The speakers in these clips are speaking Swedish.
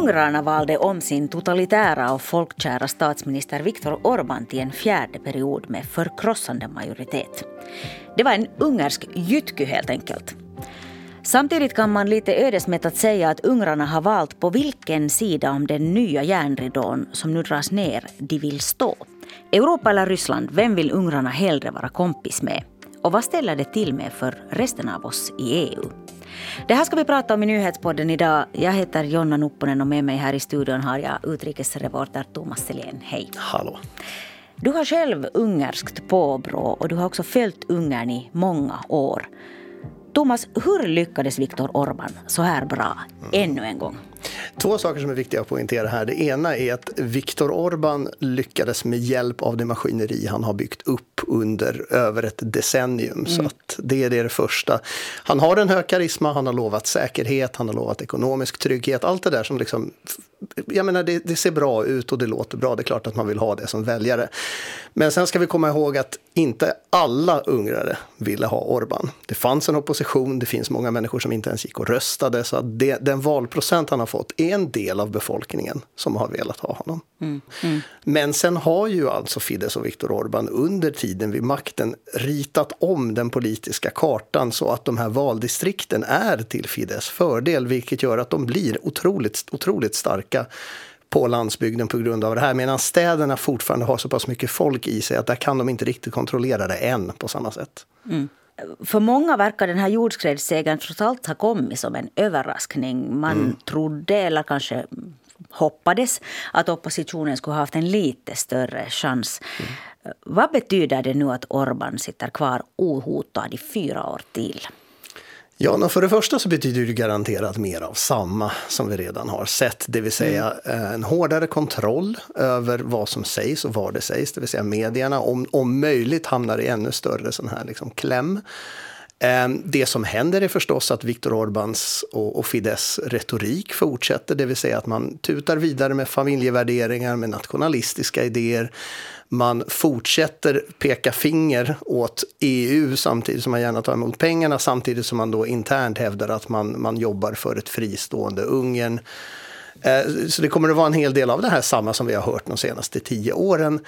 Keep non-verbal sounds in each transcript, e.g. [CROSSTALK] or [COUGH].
Ungrarna valde om sin totalitära och folkkära statsminister Viktor Orbán till en fjärde period med förkrossande majoritet. Det var en ungersk jytky helt enkelt. Samtidigt kan man lite ödesmättat säga att ungrarna har valt på vilken sida om den nya järnridån som nu dras ner de vill stå. Europa eller Ryssland, vem vill ungrarna hellre vara kompis med? Och vad ställer det till med för resten av oss i EU? Det här ska vi prata om i nyhetspodden idag. Jag heter Jonna Nupponen och med mig här i studion har jag utrikesreporter Thomas Selén. Hej. Hallå. Du har själv ungerskt påbrå och du har också följt Ungern i många år. Thomas, hur lyckades Viktor Orbán så här bra ännu en gång? Två saker som är viktiga att poängtera här. Det ena är att Viktor Orbán lyckades med hjälp av det maskineri han har byggt upp under över ett decennium. Mm. Så att det är det första. Han har en hög karisma, han har lovat säkerhet, han har lovat ekonomisk trygghet. Allt det där som liksom jag menar, det, det, ser bra ut och det låter bra. Det är klart att man vill ha det som väljare. Men sen ska vi komma ihåg att inte alla ungrare ville ha Orban. Det fanns en opposition, det finns många människor som inte ens gick och röstade. Så att det, den valprocent han har fått en del av befolkningen som har velat ha honom. Mm. Mm. Men sen har ju alltså Fidesz och Viktor Orban under tiden vid makten ritat om den politiska kartan så att de här valdistrikten är till Fidesz fördel, vilket gör att de blir otroligt, otroligt starka på landsbygden på grund av det här. Medan städerna fortfarande har så pass mycket folk i sig att där kan de inte riktigt kontrollera det än på samma sätt. Mm. För många verkar den här jordskredssegern trots allt ha kommit som en överraskning. Man mm. trodde, eller kanske hoppades, att oppositionen skulle ha haft en lite större chans. Mm. Vad betyder det nu att Orban sitter kvar ohotad i fyra år till? Ja, för det första så betyder det garanterat mer av samma som vi redan har sett. Det vill säga mm. en hårdare kontroll över vad som sägs och var det sägs. Det vill säga medierna om, om möjligt hamnar i ännu större sån här liksom kläm. Ehm, det som händer är förstås att Viktor Orbáns och, och Fidesz retorik fortsätter, det vill säga att man tutar vidare med familjevärderingar, med nationalistiska idéer. Man fortsätter peka finger åt EU samtidigt som man gärna tar emot pengarna, samtidigt som man då internt hävdar att man, man jobbar för ett fristående Ungern. Eh, så det kommer att vara en hel del av det här samma som vi har hört de senaste tio åren.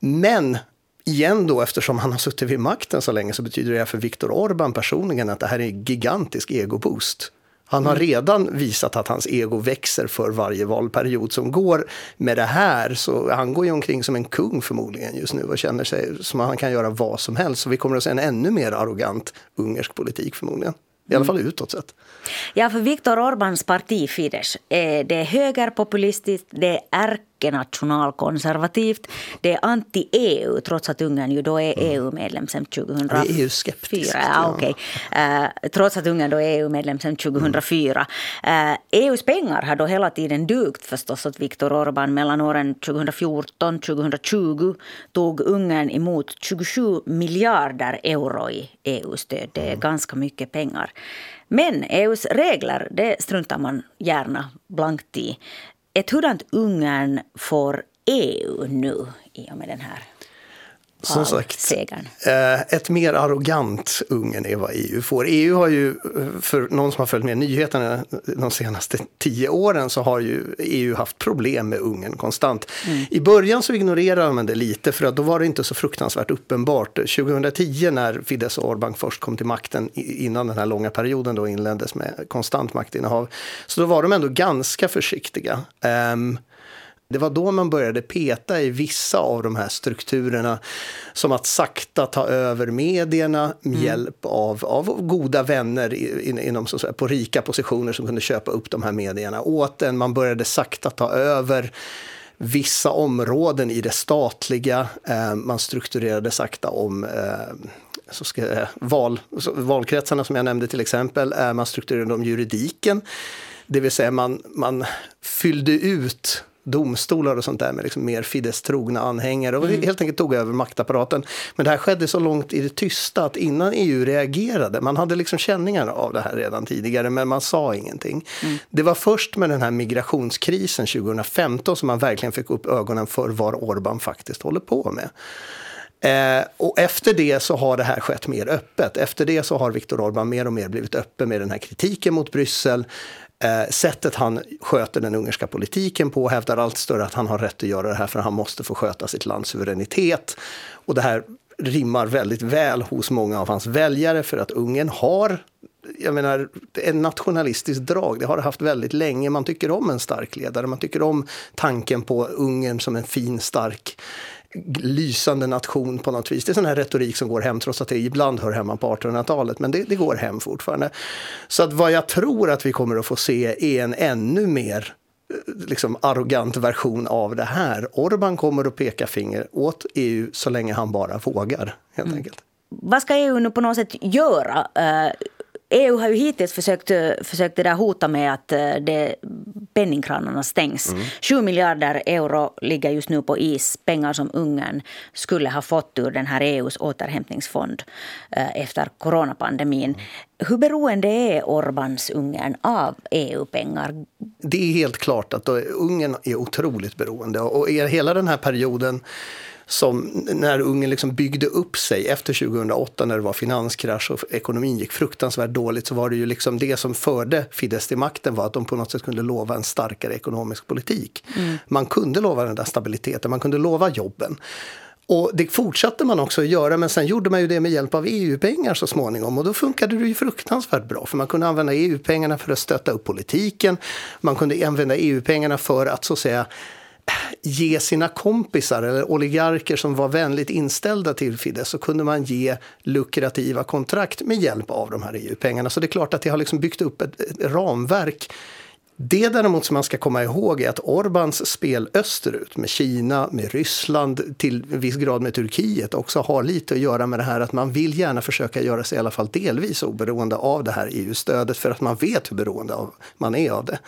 Men igen då, eftersom han har suttit vid makten så länge så betyder det för Viktor Orbán personligen att det här är en gigantisk egoboost. Han har mm. redan visat att hans ego växer för varje valperiod som går. Med det här så han går ju omkring som en kung förmodligen just nu och känner sig som att han kan göra vad som helst. Så vi kommer att se en ännu mer arrogant ungersk politik förmodligen. I alla mm. fall utåt sett. Ja, för Viktor Orbáns parti Fidesz, det är högerpopulistiskt, det är ärkenationalkonservativt, det är anti-EU, trots att Ungern ju då är EU-medlem sedan 2004. EU-skeptisk. Ja, okay. uh, trots att Ungern då är EU-medlem sedan 2004. Uh, EUs pengar har då hela tiden dugt förstås åt Viktor Orbán. Mellan åren 2014 och 2020 tog Ungern emot 27 miljarder euro i EU-stöd. Det är mm. ganska mycket pengar. Men EUs regler, det struntar man gärna blankt i. Ett hurdant Ungern får EU nu i och med den här som sagt, eh, ett mer arrogant Ungern är vad EU får. EU har ju, för någon som har följt med nyheterna de senaste tio åren, så har ju EU haft problem med Ungern konstant. Mm. I början så ignorerade man det lite, för att då var det inte så fruktansvärt uppenbart. 2010 när Fidesz och Orbán först kom till makten, innan den här långa perioden då inleddes med konstant maktinnehav, så då var de ändå ganska försiktiga. Um, det var då man började peta i vissa av de här strukturerna. Som att sakta ta över medierna med mm. hjälp av, av goda vänner in, inom, så säga, på rika positioner som kunde köpa upp de här medierna åt en. Man började sakta ta över vissa områden i det statliga. Eh, man strukturerade sakta om eh, så ska, val, så, valkretsarna som jag nämnde till exempel. Eh, man strukturerade om juridiken. Det vill säga man, man fyllde ut domstolar och sånt där med liksom mer Fidesz-trogna anhängare och mm. helt enkelt tog över maktapparaten. Men det här skedde så långt i det tysta att innan EU reagerade, man hade liksom känningar av det här redan tidigare men man sa ingenting. Mm. Det var först med den här migrationskrisen 2015 som man verkligen fick upp ögonen för vad Orban faktiskt håller på med. Eh, och efter det så har det här skett mer öppet. Efter det så har Viktor Orbán mer och mer blivit öppen med den här kritiken mot Bryssel. Eh, sättet han sköter den ungerska politiken på hävdar allt större att han har rätt att göra det här för han måste få sköta sitt lands suveränitet. Och det här rimmar väldigt väl hos många av hans väljare för att Ungern har jag menar, en nationalistisk drag. Det har det haft väldigt länge. Man tycker om en stark ledare. Man tycker om tanken på Ungern som en fin, stark lysande nation på något vis. Det är sån här retorik som går hem trots att det ibland hör hemma på 1800-talet. Men det, det, går hem fortfarande. Så att vad jag tror att vi kommer att få se är en ännu mer liksom arrogant version av det här. Orban kommer att peka finger åt EU så länge han bara vågar. helt mm. enkelt. Vad ska EU nu på något sätt göra? EU har ju hittills försökt, försökt det där hota med att eh, det, penningkranarna stängs. Mm. 7 miljarder euro ligger just nu på is. Pengar som Ungern skulle ha fått ur den här EUs återhämtningsfond eh, efter coronapandemin. Hur beroende är Orbans Ungern av EU-pengar? Det är helt klart att Ungern är otroligt beroende. Och hela den här perioden som när Ungern liksom byggde upp sig efter 2008 när det var finanskrasch och ekonomin gick fruktansvärt dåligt så var det ju liksom det som förde Fidesz till makten var att de på något sätt kunde lova en starkare ekonomisk politik. Mm. Man kunde lova den där stabiliteten, man kunde lova jobben. Och det fortsatte man också att göra, men sen gjorde man ju det med hjälp av EU-pengar så småningom. Och då funkade det ju fruktansvärt bra, för man kunde använda EU-pengarna för att stötta upp politiken. Man kunde använda EU-pengarna för att så att säga ge sina kompisar eller oligarker som var vänligt inställda till Fidesz så kunde man ge lukrativa kontrakt med hjälp av de här EU-pengarna. Så det är klart att det har liksom byggt upp ett, ett ramverk det däremot som man ska komma ihåg är att Orbans spel österut med Kina, med Ryssland, till viss grad med Turkiet också har lite att göra med det här att man vill gärna försöka göra sig i alla fall delvis oberoende av det här EU-stödet för att man vet hur beroende av, man är av det.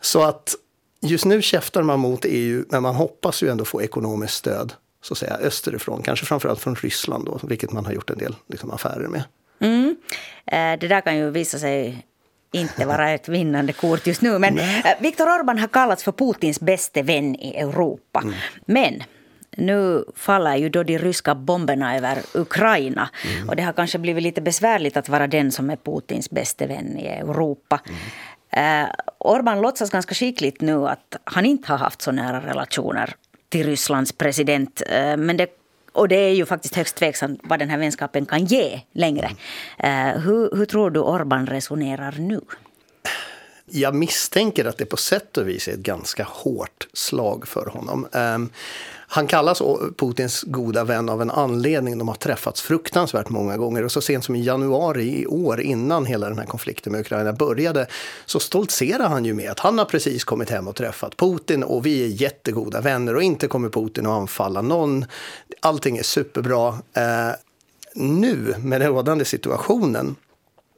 Så att just nu käftar man mot EU, men man hoppas ju ändå få ekonomiskt stöd så att säga, österifrån, kanske framförallt från Ryssland, då, vilket man har gjort en del liksom, affärer med. Mm. Eh, det där kan ju visa sig inte vara ett vinnande kort just nu. Men. Eh, Viktor Orbán har kallats för Putins bäste vän i Europa. Mm. Men nu faller ju då de ryska bomberna över Ukraina. Mm. Och det har kanske blivit lite besvärligt att vara den som är Putins bäste vän i Europa. Mm. Eh, Orban låtsas ganska skickligt nu att han inte har haft så nära relationer till Rysslands president. Eh, men det, och det är ju faktiskt högst tveksamt vad den här vänskapen kan ge längre. Eh, hur, hur tror du Orban resonerar nu? Jag misstänker att det på sätt och vis är ett ganska hårt slag för honom. Um, han kallas Putins goda vän av en anledning. De har träffats fruktansvärt många gånger och så sent som i januari i år innan hela den här konflikten med Ukraina började så stoltserar han ju med att han har precis kommit hem och träffat Putin och vi är jättegoda vänner och inte kommer Putin att anfalla någon. Allting är superbra. Ehm, nu med den rådande situationen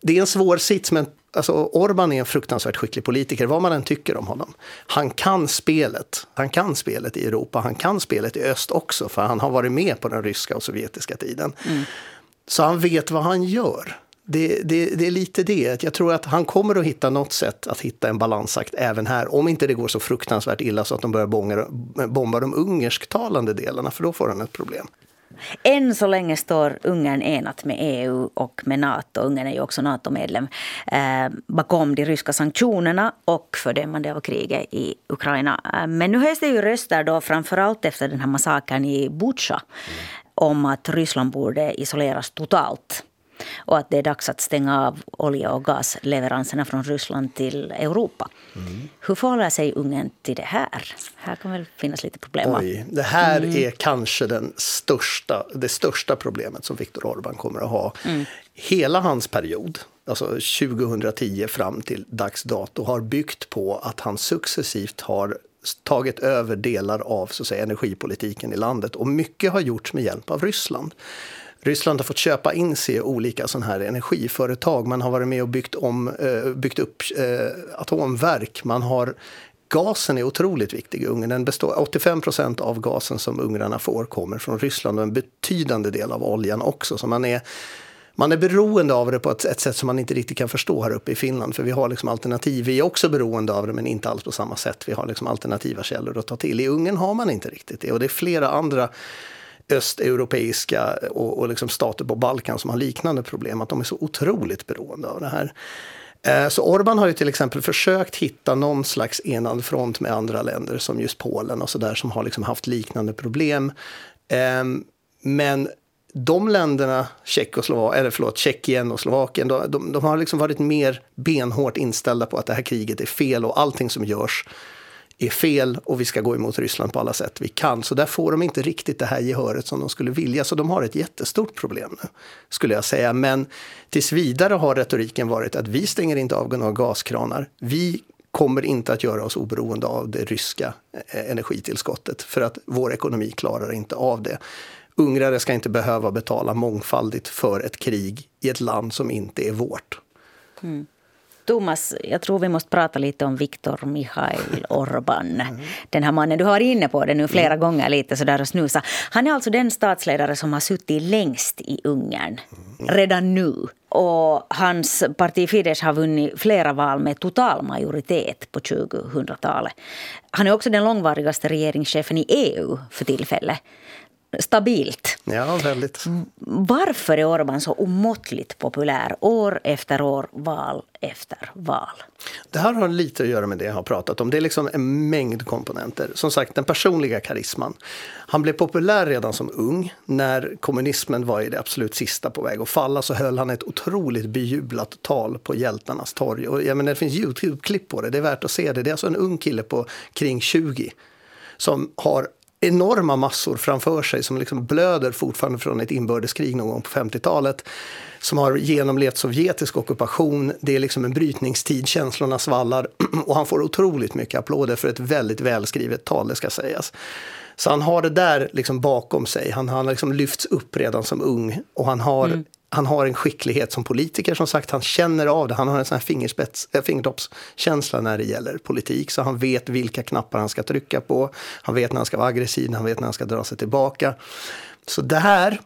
det är en svår sits, men alltså, Orban är en fruktansvärt skicklig politiker, vad man än tycker om honom. Han kan spelet. Han kan spelet i Europa, han kan spelet i öst också, för han har varit med på den ryska och sovjetiska tiden. Mm. Så han vet vad han gör. Det, det, det, är lite det. Jag tror att han kommer att hitta något sätt att hitta en balansakt även här. Om inte det går så fruktansvärt illa så att de börjar bomba, bomba de ungersktalande delarna, för då får han ett problem. Än så länge står Ungern enat med EU och med Nato, Ungern är ju också NATO-medlem, eh, bakom de ryska sanktionerna och fördömande av kriget i Ukraina. Eh, men nu höjs det ju röster då framförallt efter den här massakern i Butja om att Ryssland borde isoleras totalt och att det är dags att stänga av olja och gasleveranserna från Ryssland till Europa. Mm. Hur förhåller sig Ungern till det här? Här kan väl finnas lite problem? Oj, det här mm. är kanske den största, det största problemet som Viktor Orbán kommer att ha. Mm. Hela hans period, alltså 2010 fram till dags dato, har byggt på att han successivt har tagit över delar av så att säga, energipolitiken i landet. Och mycket har gjorts med hjälp av Ryssland. Ryssland har fått köpa in sig i olika sån här energiföretag. Man har varit med och byggt, om, eh, byggt upp eh, atomverk. Man har Gasen är otroligt viktig i Ungern. Den består, 85 procent av gasen som ungrarna får kommer från Ryssland och en betydande del av oljan också. Så man är, man är beroende av det på ett, ett sätt som man inte riktigt kan förstå här uppe i Finland. För vi har liksom alternativ. Vi är också beroende av det men inte alls på samma sätt. Vi har liksom alternativa källor att ta till. I Ungern har man inte riktigt det. Och det är flera andra östeuropeiska och, och liksom stater på Balkan som har liknande problem, att de är så otroligt beroende av det här. Eh, så Orban har ju till exempel försökt hitta någon slags enad front med andra länder som just Polen och sådär som har liksom haft liknande problem. Ehm, men de länderna, eller förlåt, Tjeckien och Slovakien, de, de, de har liksom varit mer benhårt inställda på att det här kriget är fel och allting som görs är fel och vi ska gå emot Ryssland på alla sätt vi kan. Så där får de inte riktigt det här gehöret som de skulle vilja. Så de har ett jättestort problem nu, skulle jag säga. Men tills vidare har retoriken varit att vi stänger inte av några gaskranar. Vi kommer inte att göra oss oberoende av det ryska eh, energitillskottet för att vår ekonomi klarar inte av det. Ungrare ska inte behöva betala mångfaldigt för ett krig i ett land som inte är vårt. Mm. Thomas, jag tror vi måste prata lite om Viktor Mikhail Orban. Mm. Den här mannen, du har varit inne på det nu flera mm. gånger lite sådär och snusa. Han är alltså den statsledare som har suttit längst i Ungern. Mm. Redan nu. Och hans parti Fidesz har vunnit flera val med total majoritet på 2000-talet. Han är också den långvarigaste regeringschefen i EU för tillfället stabilt. Ja, väldigt. Varför är Orban så omåttligt populär år efter år, val efter val? Det här har lite att göra med det jag har pratat om. Det är liksom en mängd komponenter. Som sagt, den personliga karisman. Han blev populär redan som ung. När kommunismen var i det absolut sista på väg att falla så höll han ett otroligt bejublat tal på hjältarnas torg. Och jag menar, det finns Youtube-klipp på det, det är värt att se det. Det är alltså en ung kille på kring 20 som har enorma massor framför sig som liksom blöder fortfarande från ett inbördeskrig någon gång på 50-talet. Som har genomlevt sovjetisk ockupation. Det är liksom en brytningstid, känslorna svallar [CLEARS THROAT] och han får otroligt mycket applåder för ett väldigt välskrivet tal, det ska sägas. Så han har det där liksom bakom sig. Han har liksom lyfts upp redan som ung och han har mm han har en skicklighet som politiker, som sagt. Han känner av det. Han har en sån här fingerspets, äh, fingertoppskänsla när det gäller politik. Så han vet vilka knappar han ska trycka på. Han vet när han ska vara aggressiv, han vet när han ska dra sig tillbaka. Så det här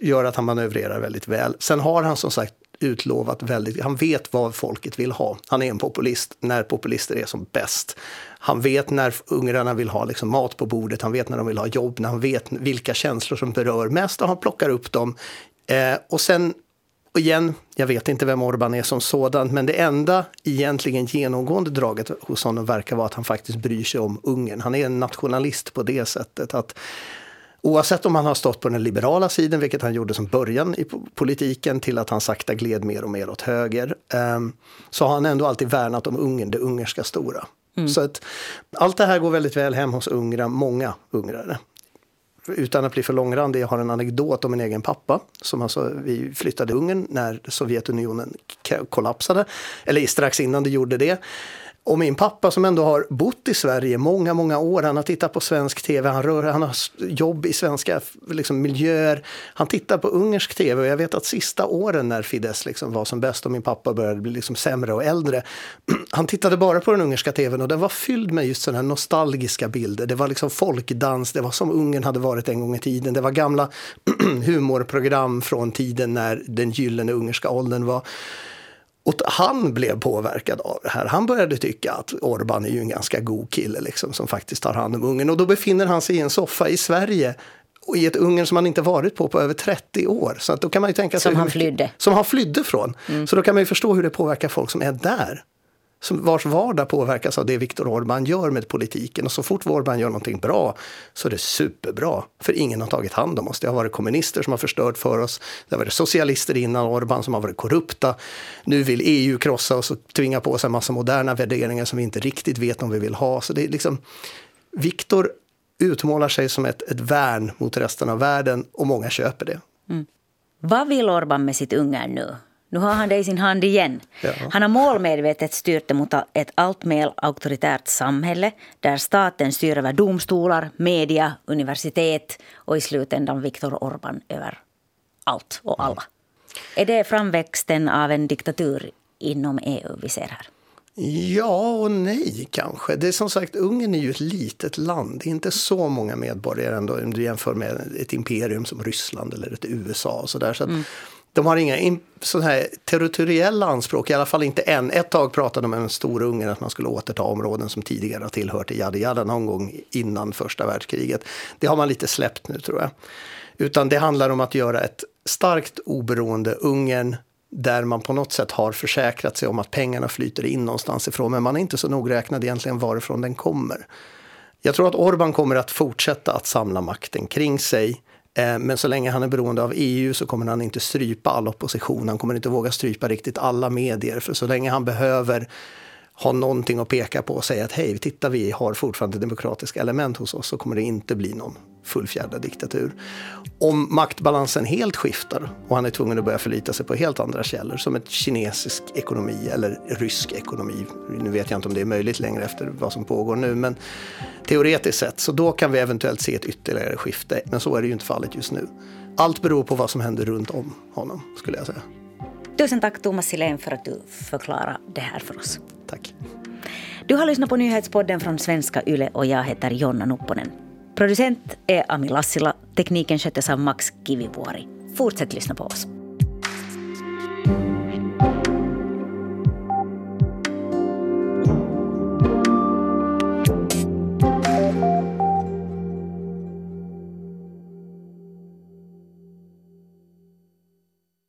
gör att han manövrerar väldigt väl. Sen har han som sagt utlovat väldigt, han vet vad folket vill ha. Han är en populist när populister är som bäst. Han vet när ungrarna vill ha liksom mat på bordet, han vet när de vill ha jobb, när han vet vilka känslor som berör mest och han plockar upp dem Eh, och sen, och igen, jag vet inte vem Orban är som sådan, men det enda egentligen genomgående draget hos honom verkar vara att han faktiskt bryr sig om Ungern. Han är en nationalist på det sättet att Oavsett om han har stått på den liberala sidan, vilket han gjorde som början i politiken, till att han sakta gled mer och mer åt höger, eh, så har han ändå alltid värnat om Ungern, det ungerska stora. Mm. Så att allt det här går väldigt väl hem hos ungra, många ungrare utan att bli för långrandig, jag har en anekdot om min egen pappa. Som alltså, vi flyttade Ungern när Sovjetunionen kollapsade, eller strax innan det gjorde det. Och min pappa som ändå har bott i Sverige många, många år, han har tittat på svensk tv, han, rör, han har jobb i svenska liksom, miljöer. Han tittar på ungersk tv och jag vet att sista åren när Fidesz liksom var som bäst och min pappa började bli liksom sämre och äldre. [CLEARS THROAT] Han tittade bara på den ungerska tvn och den var fylld med just sådana här nostalgiska bilder. Det var liksom folkdans, det var som Ungern hade varit en gång i tiden. Det var gamla [CLEARS THROAT] humorprogram från tiden när den gyllene ungerska åldern var. Och han blev påverkad av det här. Han började tycka att Orban är ju en ganska god kille liksom, som faktiskt tar hand om Ungern. Och då befinner han sig i en soffa i Sverige och i ett Ungern som han inte varit på på över 30 år. Så att då kan man ju tänka sig som han flydde. Som han flydde från. Mm. Så då kan man ju förstå hur det påverkar folk som är där som vars vardag påverkas av det Viktor Orbán gör med politiken. Och så fort Orbán gör någonting bra så är det superbra. För ingen har tagit hand om oss. Det har varit kommunister som har förstört för oss. Det har varit socialister innan Orbán som har varit korrupta. Nu vill EU krossa oss och tvinga på oss en massa moderna värderingar som vi inte riktigt vet om vi vill ha. Så det är liksom... Viktor utmålar sig som ett, ett värn mot resten av världen och många köper det. Mm. Vad vill Orbán med sitt Ungern nu? Nu har han det i sin hand igen. Ja. Han har målmedvetet styrt det mot ett allt mer auktoritärt samhälle där staten styr över domstolar, media, universitet och i slutändan Viktor Orban över allt och alla. Är det framväxten av en diktatur inom EU vi ser här? Ja och nej kanske. Det är som sagt, Ungern är ju ett litet land. Det är inte så många medborgare ändå om du jämför med ett imperium som Ryssland eller ett USA. Och så där. Så mm. De har inga sån här territoriella anspråk, i alla fall inte än. Ett tag pratade de om en stor Ungern, att man skulle återta områden som tidigare har tillhört Yadi Yada någon gång innan första världskriget. Det har man lite släppt nu tror jag. Utan det handlar om att göra ett starkt oberoende Ungern där man på något sätt har försäkrat sig om att pengarna flyter in någonstans ifrån, men man är inte så nogräknad egentligen varifrån den kommer. Jag tror att Orban kommer att fortsätta att samla makten kring sig. Eh, men så länge han är beroende av EU så kommer han inte strypa all opposition. Han kommer inte våga strypa riktigt alla medier. För så länge han behöver ha någonting att peka på och säga att hej, titta vi har fortfarande demokratiska element hos oss så kommer det inte bli någon fullfjädrad diktatur. Om maktbalansen helt skiftar och han är tvungen att börja förlita sig på helt andra källor som ett kinesisk ekonomi eller rysk ekonomi. Nu vet jag inte om det är möjligt längre efter vad som pågår nu, men teoretiskt sett så då kan vi eventuellt se ett ytterligare skifte. Men så är det ju inte fallet just nu. Allt beror på vad som händer runt om honom skulle jag säga. Tusen tack Thomas Silén för att du förklarade det här för oss. Tack. Du har lyssnat på nyhetspodden från svenska YLE och jag heter Jonna Nupponen. Producent är Ami Lassila. Tekniken sköttes av Max Kivivuori. Fortsätt lyssna på oss.